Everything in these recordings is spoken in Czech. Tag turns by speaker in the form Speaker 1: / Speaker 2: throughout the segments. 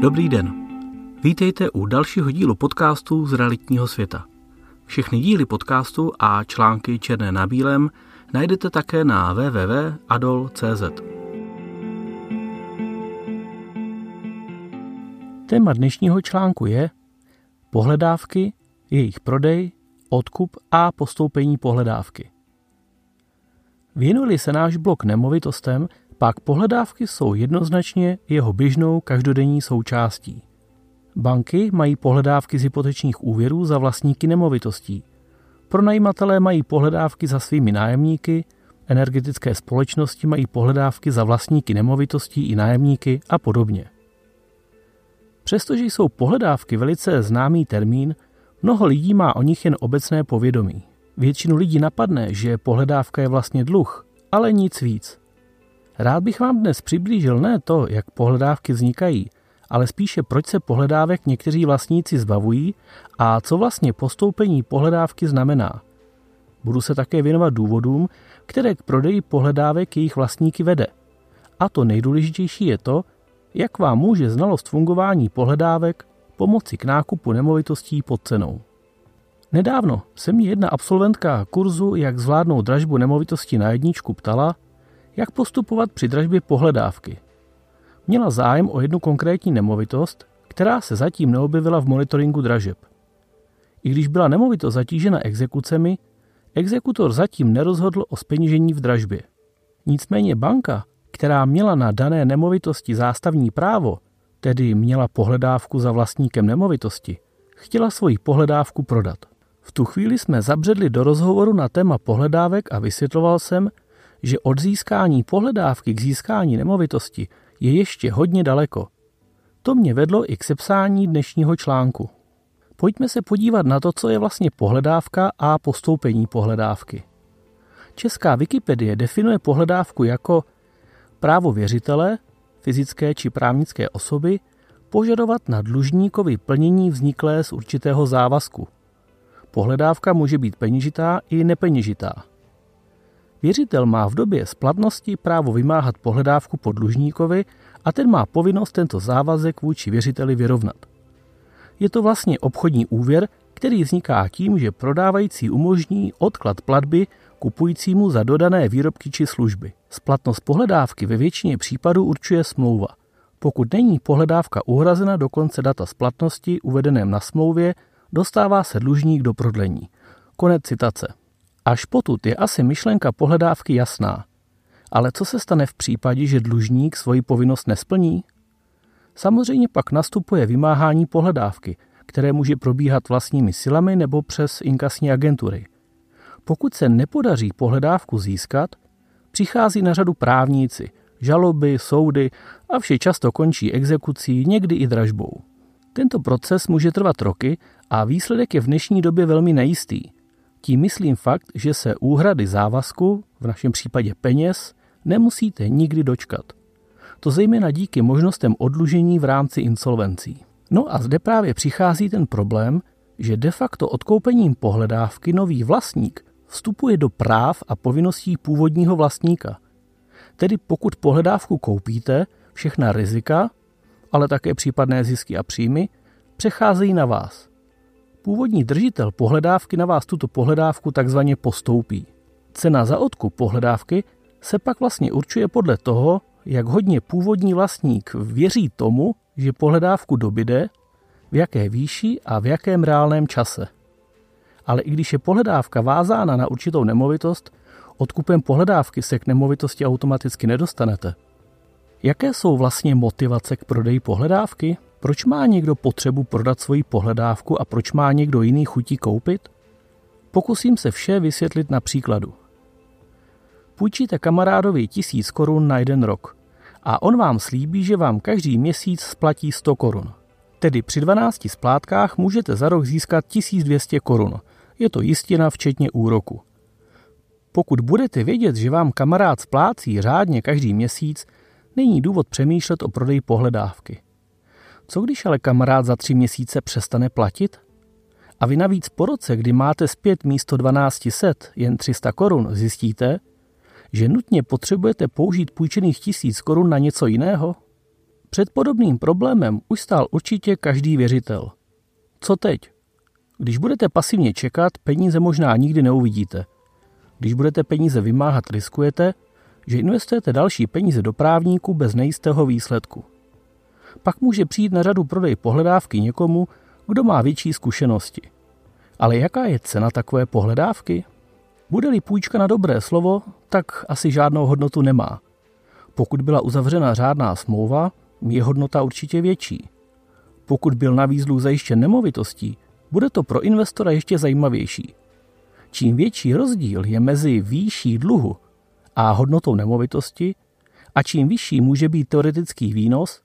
Speaker 1: Dobrý den. Vítejte u dalšího dílu podcastu z realitního světa. Všechny díly podcastu a články černé na bílém najdete také na www.adol.cz. Téma dnešního článku je pohledávky, jejich prodej, odkup a postoupení pohledávky. Věnuli se náš blok nemovitostem, pak pohledávky jsou jednoznačně jeho běžnou každodenní součástí. Banky mají pohledávky z hypotečních úvěrů za vlastníky nemovitostí. Pronajímatelé mají pohledávky za svými nájemníky, energetické společnosti mají pohledávky za vlastníky nemovitostí i nájemníky a podobně. Přestože jsou pohledávky velice známý termín, mnoho lidí má o nich jen obecné povědomí. Většinu lidí napadne, že pohledávka je vlastně dluh, ale nic víc. Rád bych vám dnes přiblížil ne to, jak pohledávky vznikají, ale spíše proč se pohledávek někteří vlastníci zbavují a co vlastně postoupení pohledávky znamená. Budu se také věnovat důvodům, které k prodeji pohledávek jejich vlastníky vede. A to nejdůležitější je to, jak vám může znalost fungování pohledávek pomoci k nákupu nemovitostí pod cenou. Nedávno se mě jedna absolventka kurzu, jak zvládnout dražbu nemovitosti na jedničku, ptala, jak postupovat při dražbě pohledávky. Měla zájem o jednu konkrétní nemovitost, která se zatím neobjevila v monitoringu dražeb. I když byla nemovitost zatížena exekucemi, exekutor zatím nerozhodl o speněžení v dražbě. Nicméně banka, která měla na dané nemovitosti zástavní právo, tedy měla pohledávku za vlastníkem nemovitosti, chtěla svoji pohledávku prodat. V tu chvíli jsme zabředli do rozhovoru na téma pohledávek a vysvětloval jsem, že od získání pohledávky k získání nemovitosti je ještě hodně daleko. To mě vedlo i k sepsání dnešního článku. Pojďme se podívat na to, co je vlastně pohledávka a postoupení pohledávky. Česká Wikipedie definuje pohledávku jako právo věřitele, fyzické či právnické osoby, požadovat na dlužníkovi plnění vzniklé z určitého závazku. Pohledávka může být peněžitá i nepeněžitá. Věřitel má v době splatnosti právo vymáhat pohledávku po dlužníkovi a ten má povinnost tento závazek vůči věřiteli vyrovnat. Je to vlastně obchodní úvěr, který vzniká tím, že prodávající umožní odklad platby kupujícímu za dodané výrobky či služby. Splatnost pohledávky ve většině případů určuje smlouva. Pokud není pohledávka uhrazena do konce data splatnosti uvedeném na smlouvě, dostává se dlužník do prodlení. Konec citace. Až potud je asi myšlenka pohledávky jasná. Ale co se stane v případě, že dlužník svoji povinnost nesplní? Samozřejmě pak nastupuje vymáhání pohledávky, které může probíhat vlastními silami nebo přes inkasní agentury. Pokud se nepodaří pohledávku získat, přichází na řadu právníci, žaloby, soudy a vše často končí exekucí, někdy i dražbou. Tento proces může trvat roky a výsledek je v dnešní době velmi nejistý – tím myslím fakt, že se úhrady závazku, v našem případě peněz, nemusíte nikdy dočkat. To zejména díky možnostem odlužení v rámci insolvencí. No a zde právě přichází ten problém, že de facto odkoupením pohledávky nový vlastník vstupuje do práv a povinností původního vlastníka. Tedy pokud pohledávku koupíte, všechna rizika, ale také případné zisky a příjmy, přecházejí na vás. Původní držitel pohledávky na vás tuto pohledávku takzvaně postoupí. Cena za odkup pohledávky se pak vlastně určuje podle toho, jak hodně původní vlastník věří tomu, že pohledávku dobyde, v jaké výši a v jakém reálném čase. Ale i když je pohledávka vázána na určitou nemovitost, odkupem pohledávky se k nemovitosti automaticky nedostanete. Jaké jsou vlastně motivace k prodeji pohledávky? Proč má někdo potřebu prodat svoji pohledávku a proč má někdo jiný chutí koupit? Pokusím se vše vysvětlit na příkladu. Půjčíte kamarádovi tisíc korun na jeden rok a on vám slíbí, že vám každý měsíc splatí 100 korun. Tedy při 12 splátkách můžete za rok získat 1200 korun. Je to jistina včetně úroku. Pokud budete vědět, že vám kamarád splácí řádně každý měsíc, není důvod přemýšlet o prodeji pohledávky. Co když ale kamarád za tři měsíce přestane platit? A vy navíc po roce, kdy máte zpět místo 1200 jen 300 korun, zjistíte, že nutně potřebujete použít půjčených tisíc korun na něco jiného? Před podobným problémem už stál určitě každý věřitel. Co teď? Když budete pasivně čekat, peníze možná nikdy neuvidíte. Když budete peníze vymáhat, riskujete, že investujete další peníze do právníků bez nejistého výsledku. Pak může přijít na řadu prodej pohledávky někomu, kdo má větší zkušenosti. Ale jaká je cena takové pohledávky? Bude-li půjčka na dobré slovo, tak asi žádnou hodnotu nemá. Pokud byla uzavřena řádná smlouva, je hodnota určitě větší. Pokud byl na výzlu zajištěn nemovitostí, bude to pro investora ještě zajímavější. Čím větší rozdíl je mezi výší dluhu a hodnotou nemovitosti a čím vyšší může být teoretický výnos,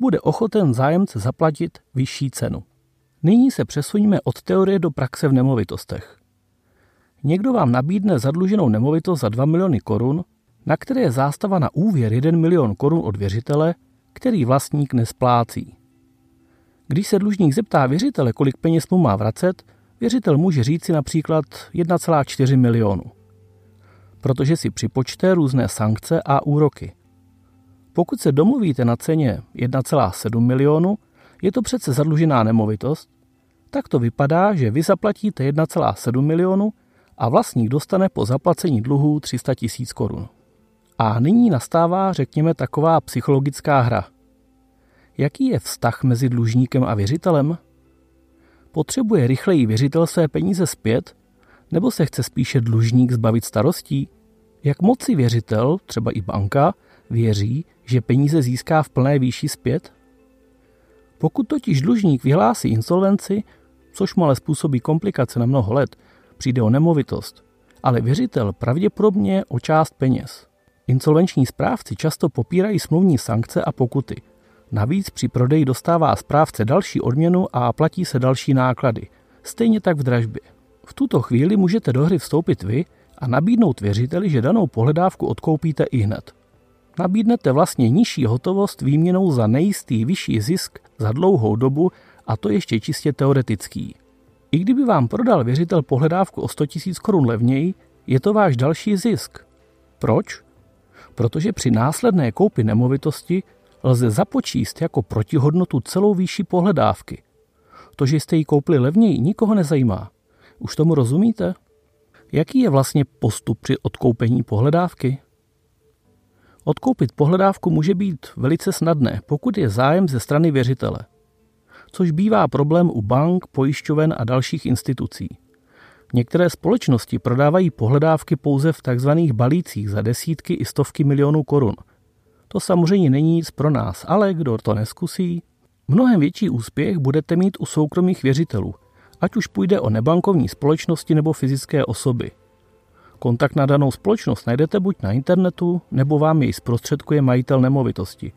Speaker 1: bude ochoten zájemce zaplatit vyšší cenu. Nyní se přesuníme od teorie do praxe v nemovitostech. Někdo vám nabídne zadluženou nemovitost za 2 miliony korun, na které je zástava na úvěr 1 milion korun od věřitele, který vlastník nesplácí. Když se dlužník zeptá věřitele, kolik peněz mu má vracet, věřitel může říci například 1,4 milionu, protože si připočte různé sankce a úroky. Pokud se domluvíte na ceně 1,7 milionu, je to přece zadlužená nemovitost, tak to vypadá, že vy zaplatíte 1,7 milionu a vlastník dostane po zaplacení dluhů 300 tisíc korun. A nyní nastává, řekněme, taková psychologická hra. Jaký je vztah mezi dlužníkem a věřitelem? Potřebuje rychleji věřitel své peníze zpět, nebo se chce spíše dlužník zbavit starostí? Jak moci věřitel, třeba i banka, věří, že peníze získá v plné výši zpět? Pokud totiž dlužník vyhlásí insolvenci, což mu ale způsobí komplikace na mnoho let, přijde o nemovitost, ale věřitel pravděpodobně o část peněz. Insolvenční správci často popírají smluvní sankce a pokuty. Navíc při prodeji dostává správce další odměnu a platí se další náklady. Stejně tak v dražbě. V tuto chvíli můžete do hry vstoupit vy a nabídnout věřiteli, že danou pohledávku odkoupíte i hned. Nabídnete vlastně nižší hotovost výměnou za nejistý vyšší zisk za dlouhou dobu a to ještě čistě teoretický. I kdyby vám prodal věřitel pohledávku o 100 000 korun levněji, je to váš další zisk. Proč? Protože při následné koupi nemovitosti lze započíst jako protihodnotu celou výši pohledávky. To, že jste ji koupili levněji, nikoho nezajímá. Už tomu rozumíte? Jaký je vlastně postup při odkoupení pohledávky? Odkoupit pohledávku může být velice snadné, pokud je zájem ze strany věřitele – což bývá problém u bank, pojišťoven a dalších institucí. Některé společnosti prodávají pohledávky pouze v tzv. balících za desítky i stovky milionů korun. To samozřejmě není nic pro nás, ale kdo to neskusí, mnohem větší úspěch budete mít u soukromých věřitelů, ať už půjde o nebankovní společnosti nebo fyzické osoby. Kontakt na danou společnost najdete buď na internetu, nebo vám jej zprostředkuje majitel nemovitosti.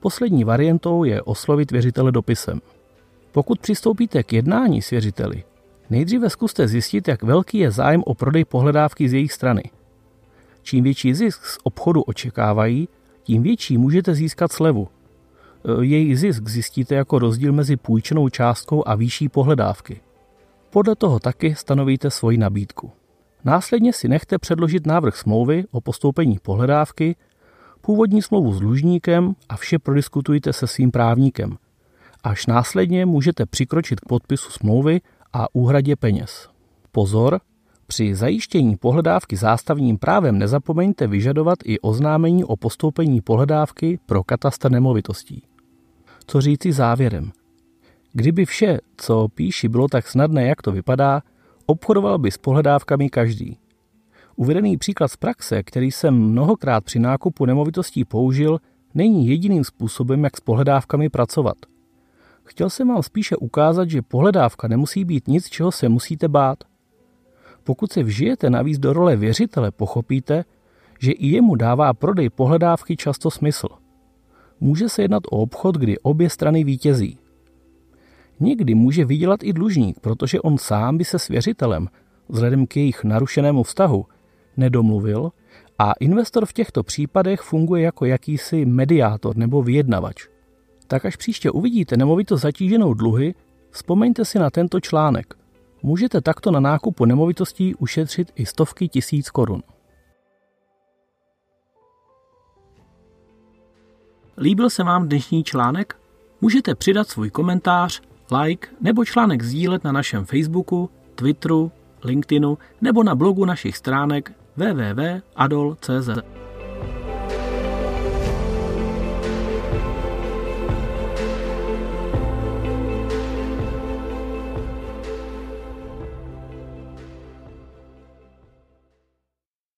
Speaker 1: Poslední variantou je oslovit věřitele dopisem. Pokud přistoupíte k jednání s věřiteli, nejdříve zkuste zjistit, jak velký je zájem o prodej pohledávky z jejich strany. Čím větší zisk z obchodu očekávají, tím větší můžete získat slevu. E, její zisk zjistíte jako rozdíl mezi půjčenou částkou a výší pohledávky. Podle toho taky stanovíte svoji nabídku. Následně si nechte předložit návrh smlouvy o postoupení pohledávky, původní smlouvu s dlužníkem a vše prodiskutujte se svým právníkem – Až následně můžete přikročit k podpisu smlouvy a úhradě peněz. Pozor, při zajištění pohledávky zástavním právem nezapomeňte vyžadovat i oznámení o postoupení pohledávky pro katastr nemovitostí. Co říci závěrem? Kdyby vše, co píši, bylo tak snadné, jak to vypadá, obchodoval by s pohledávkami každý. Uvedený příklad z praxe, který jsem mnohokrát při nákupu nemovitostí použil, není jediným způsobem, jak s pohledávkami pracovat – Chtěl jsem vám spíše ukázat, že pohledávka nemusí být nic, čeho se musíte bát. Pokud se vžijete navíc do role věřitele, pochopíte, že i jemu dává prodej pohledávky často smysl. Může se jednat o obchod, kdy obě strany vítězí. Někdy může vydělat i dlužník, protože on sám by se s věřitelem, vzhledem k jejich narušenému vztahu, nedomluvil a investor v těchto případech funguje jako jakýsi mediátor nebo vyjednavač tak až příště uvidíte nemovitost zatíženou dluhy, vzpomeňte si na tento článek. Můžete takto na nákupu nemovitostí ušetřit i stovky tisíc korun. Líbil se vám dnešní článek? Můžete přidat svůj komentář, like nebo článek sdílet na našem Facebooku, Twitteru, LinkedInu nebo na blogu našich stránek www.adol.cz.